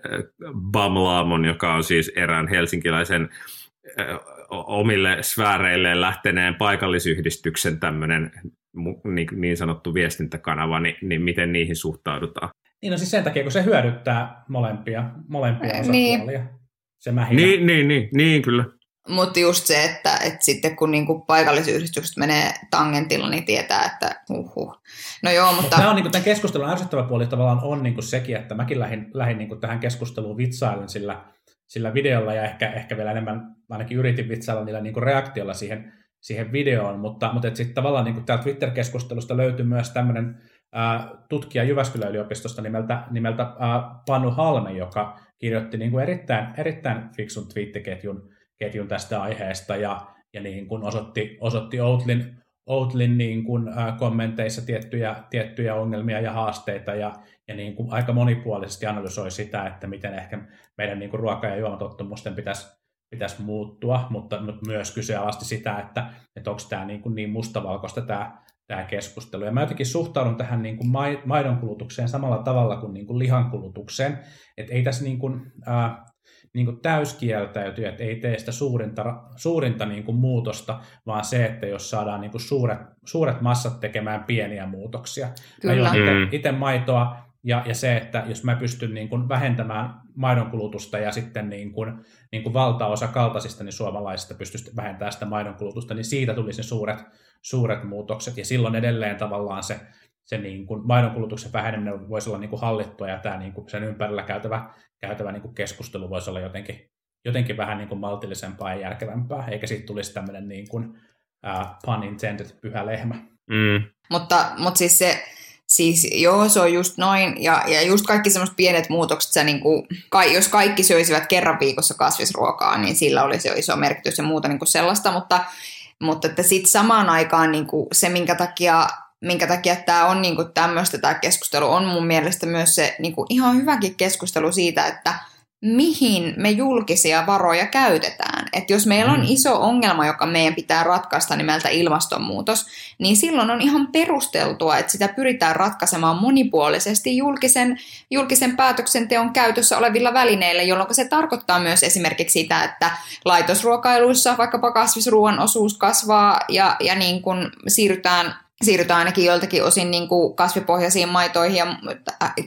Bamlaamon, joka on siis erään helsinkiläisen omille sfääreilleen lähteneen paikallisyhdistyksen tämmöinen niin, niin sanottu viestintäkanava, niin, niin miten niihin suhtaudutaan? Niin no siis sen takia, kun se hyödyttää molempia, molempia Niin. osapuolia. Se mähinä. Niin, niin, niin, niin kyllä. Mutta just se, että, että sitten kun niinku paikallisyhdistykset menee tangentilla, niin tietää, että uhuh. No joo, Mutta mutta tämä on niin tämän keskustelun ärsyttävä puoli tavallaan on niin sekin, että mäkin lähdin, lähdin niin tähän keskusteluun vitsailen sillä, sillä videolla ja ehkä, ehkä vielä enemmän ainakin yritin vitsailla niillä niin reaktiolla siihen, siihen videoon, mutta, mutta sitten tavallaan niin täältä Twitter-keskustelusta löytyi myös tämmöinen tutkija Jyväskylän yliopistosta nimeltä, nimeltä ää, Panu Halme, joka kirjoitti niin kuin erittäin, erittäin fiksun twiittiketjun ketjun tästä aiheesta ja, ja niin kuin osoitti, osoitti Outlin, Outlin niin kuin, ää, kommenteissa tiettyjä, tiettyjä ongelmia ja haasteita ja, ja niin kuin aika monipuolisesti analysoi sitä, että miten ehkä meidän niin kuin ruoka- ja juomatottumusten pitäisi, pitäisi muuttua, mutta, mutta myös kyseenalaisti sitä, että, että onko tämä niin, kuin niin mustavalkoista tämä, tämä keskustelu. Ja mä jotenkin suhtaudun tähän niin kuin maidon kulutukseen samalla tavalla kuin, niin kuin lihan kulutukseen, että ei tässä niin kuin, ää, niin kuin täyskieltäytyy, että ei tee sitä suurinta, suurinta niin kuin muutosta, vaan se, että jos saadaan niin kuin suuret, suuret massat tekemään pieniä muutoksia. Kyllä. Mä juon Mm. itse maitoa, ja, ja se, että jos mä pystyn niin kuin vähentämään maidon kulutusta ja sitten niin kuin, niin kuin valtaosa kaltaisista niin suomalaisista pystyisi vähentämään sitä maidon kulutusta, niin siitä tulisi ne suuret, suuret muutokset. Ja silloin edelleen tavallaan se, se niin kuin maidon kulutuksen väheneminen voisi olla niin kuin hallittua ja tämä niin kuin sen ympärillä käytävä, käytävä niin kuin keskustelu voisi olla jotenkin, jotenkin vähän niin kuin maltillisempaa ja järkevämpää, eikä siitä tulisi tämmöinen niin kuin, uh, pun intended pyhä lehmä. Mm. Mutta, mutta siis se, siis joo, se on just noin, ja, ja just kaikki semmoiset pienet muutokset, sä niin kuin, kai, jos kaikki syöisivät kerran viikossa kasvisruokaa, niin sillä olisi jo iso merkitys ja muuta niin kuin sellaista, mutta, mutta että sitten samaan aikaan niin kuin se, minkä takia minkä takia tämä on niin tämmöistä tämä keskustelu, on mun mielestä myös se niin kuin ihan hyväkin keskustelu siitä, että mihin me julkisia varoja käytetään. Että jos meillä on Mm. iso ongelma, joka meidän pitää ratkaista nimeltä ilmastonmuutos, niin silloin on ihan perusteltua, että sitä pyritään ratkaisemaan monipuolisesti julkisen, julkisen päätöksenteon käytössä olevilla välineillä, jolloin se tarkoittaa myös esimerkiksi sitä, että laitosruokailuissa vaikkapa kasvisruoan osuus kasvaa ja, ja niin kun siirrytään siirrytään ainakin joiltakin osin niin kuin kasvipohjaisiin maitoihin ja,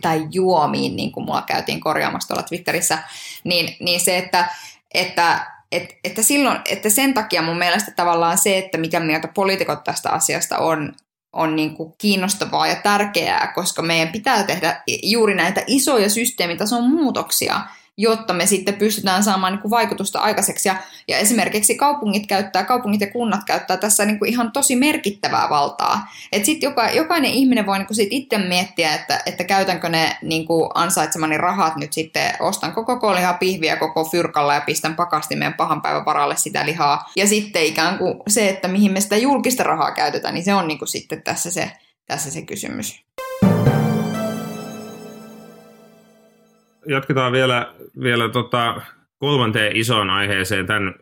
tai juomiin, niin kuin mulla käytiin korjaamassa tuolla Twitterissä, niin, niin se, että, että, että, että, silloin, että sen takia mun mielestä tavallaan se, että mikä mieltä poliitikot tästä asiasta on, on niin kuin kiinnostavaa ja tärkeää, koska meidän pitää tehdä juuri näitä isoja systeemitason muutoksia, jotta me sitten pystytään saamaan niin kuin vaikutusta aikaiseksi. Ja, ja esimerkiksi kaupungit käyttää, kaupungit ja kunnat käyttää tässä niin kuin ihan tosi merkittävää valtaa. Että sitten joka, jokainen ihminen voi niin kuin sit itse miettiä, että, että käytänkö ne niin kuin ansaitsemani rahat nyt sitten, ostan koko lihaa pihviä koko fyrkalla ja pistän pakastimeen pahan päivän varalle sitä lihaa. Ja sitten ikään kuin se, että mihin me sitä julkista rahaa käytetään, niin se on niin kuin sitten tässä se, tässä se kysymys. Jatketaan vielä, vielä tota kolmanteen isoon aiheeseen tämän,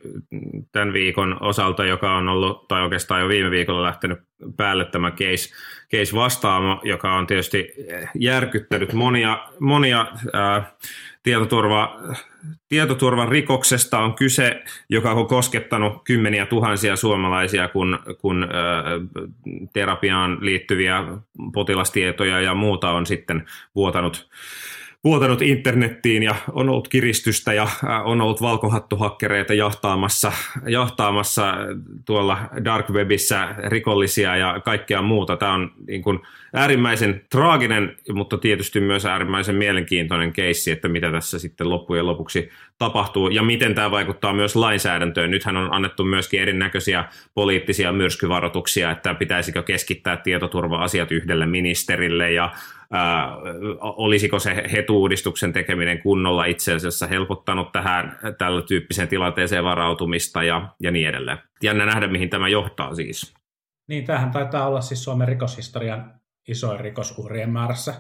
tämän viikon osalta, joka on ollut, tai oikeastaan jo viime viikolla lähtenyt päälle tämä case, case vastaamo, joka on tietysti järkyttänyt monia, monia ää, tietoturva, tietoturvan rikoksesta on kyse, joka on koskettanut kymmeniä tuhansia suomalaisia, kun, kun ää, terapiaan liittyviä potilastietoja ja muuta on sitten vuotanut vuotanut internettiin ja on ollut kiristystä ja on ollut valkohattuhakkereita jahtaamassa, jahtaamassa tuolla dark webissä rikollisia ja kaikkea muuta. Tämä on niin kuin äärimmäisen traaginen, mutta tietysti myös äärimmäisen mielenkiintoinen keissi, että mitä tässä sitten loppujen lopuksi tapahtuu ja miten tämä vaikuttaa myös lainsäädäntöön. Nythän on annettu myöskin erinäköisiä poliittisia myrskyvaroituksia, että pitäisikö keskittää tietoturva-asiat yhdelle ministerille ja Ää, olisiko se hetuuudistuksen tekeminen kunnolla itse asiassa helpottanut tähän tällä tyyppiseen tilanteeseen varautumista ja, ja niin edelleen. Jännä nähdä, mihin tämä johtaa siis. Niin, tämähän taitaa olla siis Suomen rikoshistorian isoin rikosuhrien määrässä,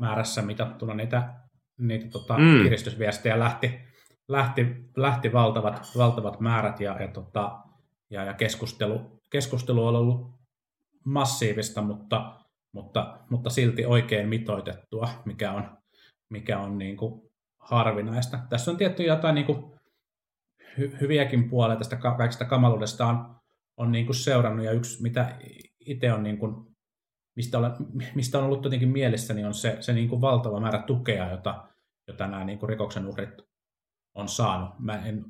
määrässä mitattuna niitä, niitä tota, mm. kiristysviestejä lähti, lähti, lähti valtavat, valtavat määrät ja, ja, tota, ja, ja keskustelu, keskustelu on ollut massiivista, mutta, mutta, mutta silti oikein mitoitettua, mikä on, mikä on niin kuin harvinaista. Tässä on tietty jotain niin kuin hy, hyviäkin puolia tästä kaikista kamaluudesta on, on niin kuin seurannut, ja yksi, mitä itse on, niin kuin, mistä, olen, mistä on ollut jotenkin mielessä, niin on se, se niin kuin valtava määrä tukea, jota, jota nämä niin kuin rikoksen uhrit on saanut. Mä en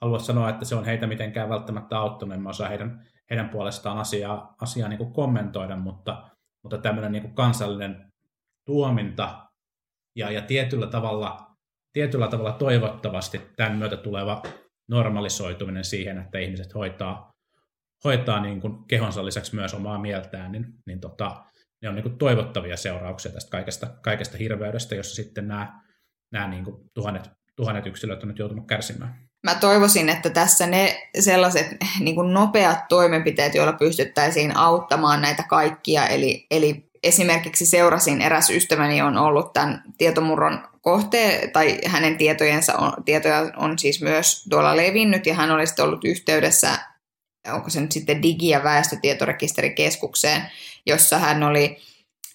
halua sanoa, että se on heitä mitenkään välttämättä auttanut, en mä osaa heidän, heidän puolestaan asiaa, asiaa niin kuin kommentoida, mutta, mutta tämmöinen niin kuin kansallinen tuominta ja, ja tietyllä, tavalla, tietyllä tavalla toivottavasti tämän myötä tuleva normalisoituminen siihen, että ihmiset hoitaa, hoitaa niin kuin kehonsa lisäksi myös omaa mieltään, niin, niin tota, ne on niin kuin toivottavia seurauksia tästä kaikesta, kaikesta hirveydestä, jossa sitten nämä, nämä niin kuin tuhannet, tuhannet yksilöt on nyt joutunut kärsimään. Mä toivoisin, että tässä ne sellaiset niin kuin nopeat toimenpiteet, joilla pystyttäisiin auttamaan näitä kaikkia, eli, eli esimerkiksi seurasin, eräs ystäväni on ollut tämän tietomurron kohteen, tai hänen tietojensa on, tietoja on siis myös tuolla levinnyt, ja hän olisi ollut yhteydessä, onko se nyt sitten Digi- ja väestötietorekisterikeskukseen, jossa hän oli,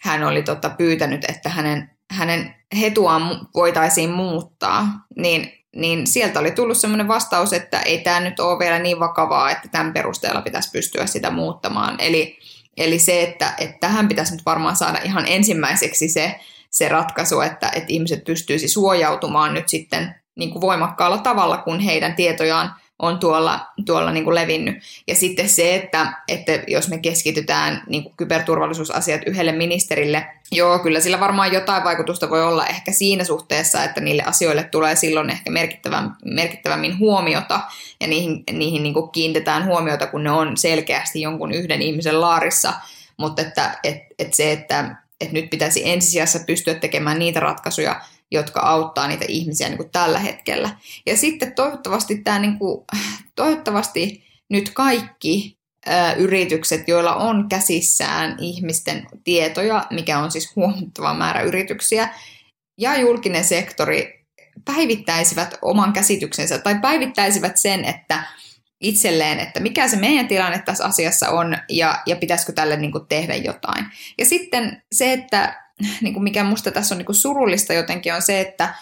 hän oli tota pyytänyt, että hänen, hänen hetuaan voitaisiin muuttaa, niin, niin sieltä oli tullut sellainen vastaus, että ei tämä nyt ole vielä niin vakavaa, että tämän perusteella pitäisi pystyä sitä muuttamaan. Eli Eli se, että, että tähän pitäisi nyt varmaan saada ihan ensimmäiseksi se, se ratkaisu, että, että ihmiset pystyisi suojautumaan nyt sitten niin kuin voimakkaalla tavalla, kun heidän tietojaan on tuolla, tuolla niin kuin levinnyt. Ja sitten se, että, että jos me keskitytään niin kuin kyberturvallisuusasiat yhdelle ministerille, joo, kyllä sillä varmaan jotain vaikutusta voi olla ehkä siinä suhteessa, että niille asioille tulee silloin ehkä merkittäväm, merkittävämmin huomiota ja niihin, niihin niin kuin kiinnitetään huomiota, kun ne on selkeästi jonkun yhden ihmisen laarissa, mutta että et, et se, että et nyt pitäisi ensisijassa pystyä tekemään niitä ratkaisuja, jotka auttaa niitä ihmisiä niin kuin tällä hetkellä. Ja sitten toivottavasti, tämä, niin kuin, toivottavasti nyt kaikki ä, yritykset, joilla on käsissään ihmisten tietoja, mikä on siis huomattava määrä yrityksiä, ja julkinen sektori päivittäisivät oman käsityksensä tai päivittäisivät sen, että itselleen, että mikä se meidän tilanne tässä asiassa on ja, ja pitäisikö tälle niin kuin tehdä jotain. Ja sitten se, että niin kuin mikä musta tässä on niin kuin surullista jotenkin, on se, että,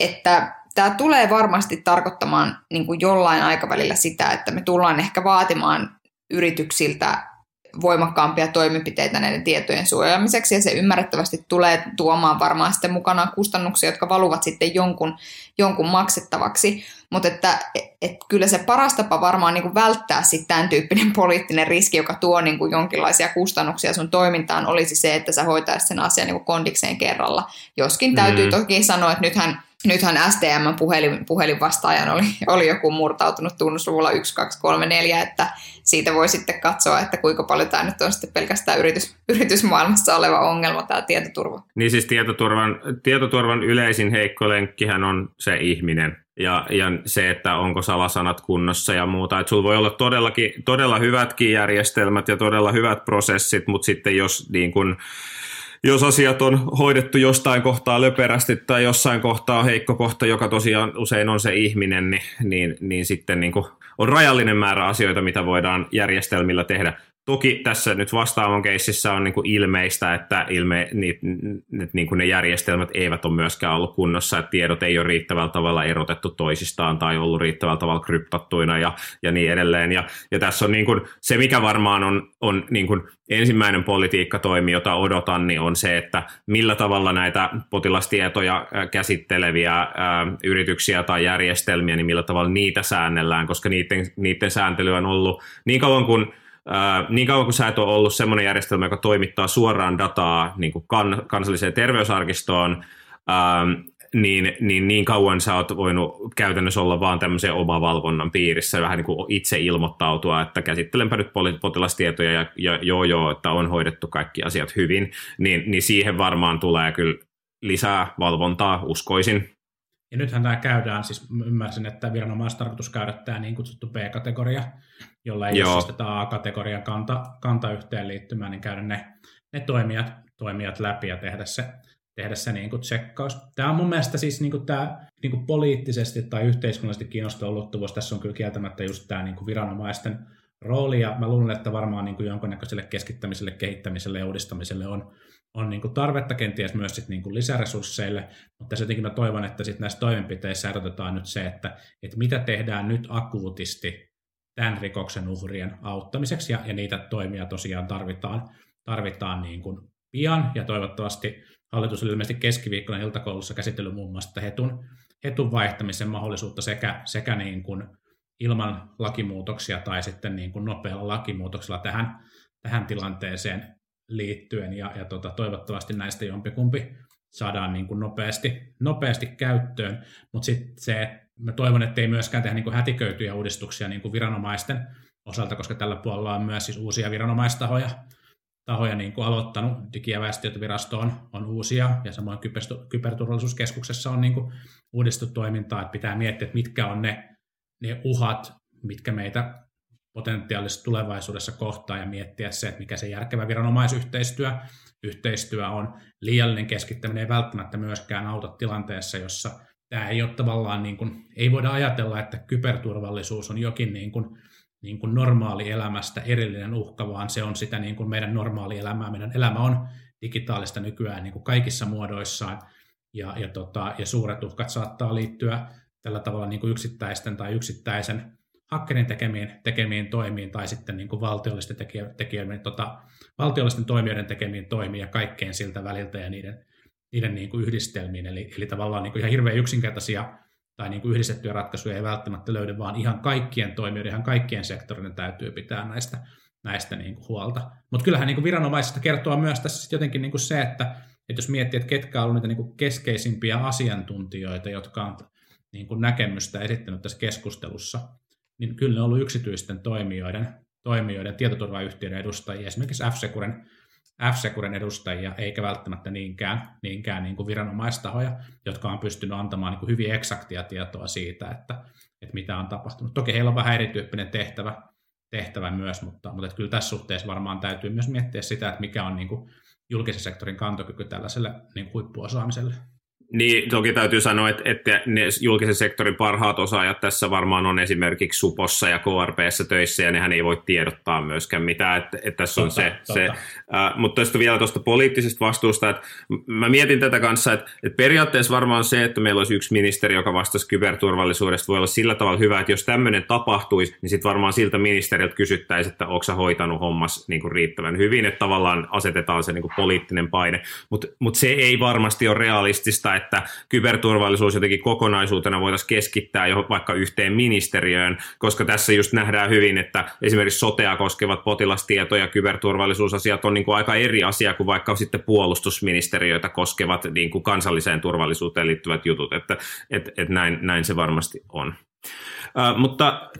että tämä tulee varmasti tarkoittamaan niin kuin jollain aikavälillä sitä, että me tullaan ehkä vaatimaan yrityksiltä voimakkaampia toimenpiteitä näiden tietojen suojaamiseksi, ja se ymmärrettävästi tulee tuomaan varmaan sitten mukanaan kustannuksia, jotka valuvat sitten jonkun, jonkun maksettavaksi. Mutta että et kyllä se paras tapa varmaan niin kuin välttää sitten tämän tyyppinen poliittinen riski, joka tuo niin kuin jonkinlaisia kustannuksia sun toimintaan, olisi se, että sä hoitaisit sen asian niin kuin kondikseen kerralla. Joskin täytyy mm. toki sanoa, että nythän nythän STM puhelin, puhelinvastaajan oli, oli joku murtautunut tunnusluvulla 1234, että siitä voi sitten katsoa, että kuinka paljon tämä nyt on sitten pelkästään yritys, yritysmaailmassa oleva ongelma, tämä tietoturva. Niin siis tietoturvan, tietoturvan yleisin heikko lenkkihän on se ihminen ja, ja se, että onko salasanat kunnossa ja muuta. Että sulla voi olla todellakin, todella hyvätkin järjestelmät ja todella hyvät prosessit, mutta sitten jos niin kun, jos asiat on hoidettu jostain kohtaa löperästi tai jossain kohtaa heikko kohta, joka tosiaan usein on se ihminen, niin, niin, niin sitten niin on rajallinen määrä asioita, mitä voidaan järjestelmillä tehdä. Toki tässä nyt vastaavan keississä on niin kuin ilmeistä, että ilme, niin, niin kuin ne järjestelmät eivät ole myöskään ollut kunnossa, että tiedot ei ole riittävällä tavalla erotettu toisistaan tai ollut riittävällä tavalla kryptattuina ja, ja niin edelleen. Ja, ja tässä on niin kuin, se, mikä varmaan on, on niin kuin ensimmäinen politiikkatoimi, jota odotan, niin on se, että millä tavalla näitä potilastietoja käsitteleviä ää, yrityksiä tai järjestelmiä, niin millä tavalla niitä säännellään, koska niiden, niiden sääntely on ollut niin kauan kuin niin kauan kuin sä et ole ollut semmoinen järjestelmä, joka toimittaa suoraan dataa niin kuin kan, kansalliseen terveysarkistoon, ää, niin, niin, niin kauan sä oot voinut käytännössä olla vaan tämmöisen omavalvonnan piirissä, vähän niin kuin itse ilmoittautua, että käsittelenpä nyt potilastietoja ja, ja joo joo, että on hoidettu kaikki asiat hyvin, niin, niin siihen varmaan tulee kyllä lisää valvontaa, uskoisin. Ja nythän tämä käydään, siis ymmärsin, että viranomais tarkoitus käydä tämä niin kutsuttu B-kategoria, jolla ei Joo. ole siis tätä A-kategorian kanta, kanta yhteenliittymää, niin käydä ne, ne toimijat, toimijat läpi ja tehdä se, tehdä se niin kuin tsekkaus. Tämä on mun mielestä siis niin kuin tämä niin kuin poliittisesti tai yhteiskunnallisesti kiinnostava ulottuvuus. Tässä on kyllä kieltämättä just tämä niin kuin viranomaisten rooli, ja mä luulen, että varmaan niin kuin jonkunnäköiselle keskittämiselle, kehittämiselle ja uudistamiselle on, on niin tarvetta kenties myös sit niin lisäresursseille, mutta jotenkin mä toivon, että sit näissä toimenpiteissä erotetaan nyt se, että, että mitä tehdään nyt akuutisti tämän rikoksen uhrien auttamiseksi, ja, ja niitä toimia tosiaan tarvitaan, tarvitaan niin pian, ja toivottavasti hallitus on ilmeisesti keskiviikkona iltakoulussa käsitellyt muun muassa hetun, hetun vaihtamisen mahdollisuutta sekä, sekä niin kuin ilman lakimuutoksia tai sitten niin kuin nopealla lakimuutoksella tähän, tähän tilanteeseen liittyen ja, ja tota, toivottavasti näistä jompikumpi saadaan niin kuin nopeasti, nopeasti käyttöön, mutta sitten se, mä toivon, että ei myöskään tehdä niin kuin hätiköityjä uudistuksia niin kuin viranomaisten osalta, koska tällä puolella on myös siis uusia viranomaistahoja, tahoja niin kuin aloittanut. Digi- ja väestötietovirasto on, on uusia ja samoin kyberturvallisuuskeskuksessa on niin kuin uudistettu toimintaa, että pitää miettiä, että mitkä on ne, ne uhat, mitkä meitä potentiaalisesti tulevaisuudessa kohtaa ja miettiä se, että mikä se järkevä viranomaisyhteistyö yhteistyö on. Liiallinen keskittäminen ei välttämättä myöskään auta tilanteessa, jossa tämä ei ole tavallaan niin kuin, ei voida ajatella, että kyberturvallisuus on jokin niin kuin, niin kuin normaali elämästä erillinen uhka, vaan se on sitä niin kuin meidän normaali elämää. Meidän elämä on digitaalista nykyään niin kuin kaikissa muodoissaan, ja, ja, tota, ja suuret uhkat saattaa liittyä tällä tavalla niin kuin yksittäisten tai yksittäisen hakkerin tekemiin, tekemiin toimiin tai sitten niin kuin valtiollisten, tekijä, tekijöiden, tota, valtiollisten toimijoiden tekemiin toimiin ja kaikkeen siltä väliltä ja niiden, niiden niin kuin yhdistelmiin. Eli, eli tavallaan niin kuin ihan hirveän yksinkertaisia tai niin kuin yhdistettyjä ratkaisuja ei välttämättä löydy, vaan ihan kaikkien toimijoiden, ihan kaikkien sektorien täytyy pitää näistä, näistä niin kuin huolta. Mutta kyllähän niin kuin viranomaisista kertoo myös tässä jotenkin niin kuin se, että, että jos miettii, että ketkä ovat niitä niin kuin keskeisimpiä asiantuntijoita, jotka on niin kuin näkemystä esittänyt tässä keskustelussa, niin kyllä ne on ollut yksityisten toimijoiden, toimijoiden tietoturvayhtiöiden edustajia, esimerkiksi F-Securen, F-Securen edustajia, eikä välttämättä niinkään, niinkään niin kuin viranomaistahoja, jotka on pystynyt antamaan niin kuin hyvin eksaktia tietoa siitä, että, että mitä on tapahtunut. Toki heillä on vähän erityyppinen tehtävä, tehtävä myös, mutta, mutta että kyllä tässä suhteessa varmaan täytyy myös miettiä sitä, että mikä on niin kuin julkisen sektorin kantokyky tällaiselle niin huippuosaamiselle. Niin, toki täytyy sanoa, että, että ne julkisen sektorin parhaat osaajat tässä varmaan on esimerkiksi Supossa ja KRPssä töissä, ja nehän ei voi tiedottaa myöskään mitään, että, että tässä on totta, se. Totta. se äh, mutta tästä vielä tuosta poliittisesta vastuusta, että mä mietin tätä kanssa, että, että periaatteessa varmaan se, että meillä olisi yksi ministeri, joka vastasi kyberturvallisuudesta, voi olla sillä tavalla hyvä, että jos tämmöinen tapahtuisi, niin sitten varmaan siltä ministeriltä kysyttäisiin, että onko hoitanut hommas niin kuin riittävän hyvin, että tavallaan asetetaan se niin kuin poliittinen paine, mutta mut se ei varmasti ole realistista, että kyberturvallisuus jotenkin kokonaisuutena voitaisiin keskittää jo vaikka yhteen ministeriöön, koska tässä just nähdään hyvin, että esimerkiksi sotea koskevat potilastieto- ja kyberturvallisuusasiat on niin kuin aika eri asia kuin vaikka sitten puolustusministeriöitä koskevat niin kuin kansalliseen turvallisuuteen liittyvät jutut, että et, et näin, näin se varmasti on. Uh, mutta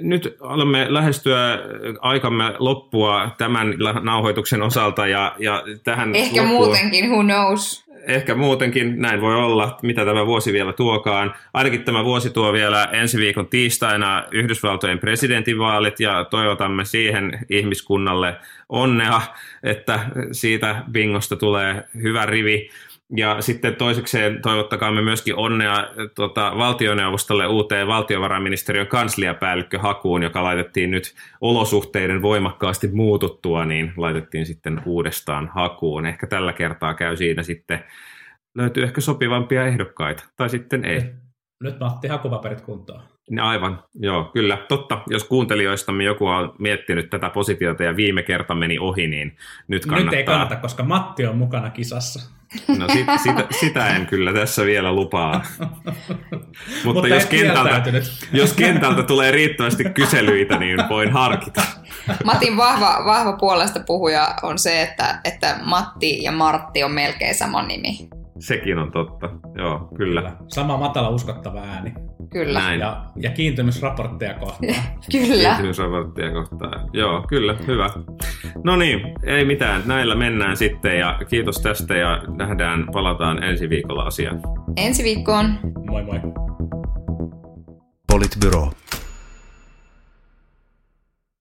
nyt olemme lähestyä aikamme loppua tämän nauhoituksen osalta ja, ja tähän Ehkä loppuun... muutenkin, who knows ehkä muutenkin näin voi olla, mitä tämä vuosi vielä tuokaan. Ainakin tämä vuosi tuo vielä ensi viikon tiistaina Yhdysvaltojen presidentinvaalit ja toivotamme siihen ihmiskunnalle onnea, että siitä bingosta tulee hyvä rivi. Ja sitten toisekseen toivottakaamme myöskin onnea tota, valtioneuvostolle uuteen valtiovarainministeriön kansliapäällikköhakuun, joka laitettiin nyt olosuhteiden voimakkaasti muututtua, niin laitettiin sitten uudestaan hakuun. Ehkä tällä kertaa käy siinä sitten, löytyy ehkä sopivampia ehdokkaita, tai sitten ei. Nyt Matti hakupaperit kuntoon. Aivan, joo, kyllä. Totta, jos kuuntelijoistamme joku on miettinyt tätä positiota ja viime kerta meni ohi, niin nyt kannattaa. Nyt ei kannata, koska Matti on mukana kisassa. No sit, sitä, sitä en kyllä tässä vielä lupaa. Mutta, Mutta jos, kentältä, jos kentältä tulee riittävästi kyselyitä, niin voin harkita. Matin vahva, vahva puolesta puhuja on se, että, että Matti ja Martti on melkein sama nimi. Sekin on totta, joo, kyllä. kyllä. Sama matala uskottava ääni. Kyllä. Näin. Ja, ja kiintymysraportteja kohtaan. kyllä. Kiintymysraportteja kohtaan. Joo, kyllä, hyvä. No niin, ei mitään. Näillä mennään sitten ja kiitos tästä ja nähdään, palataan ensi viikolla asiaan. Ensi viikkoon. Moi moi. Politbyro.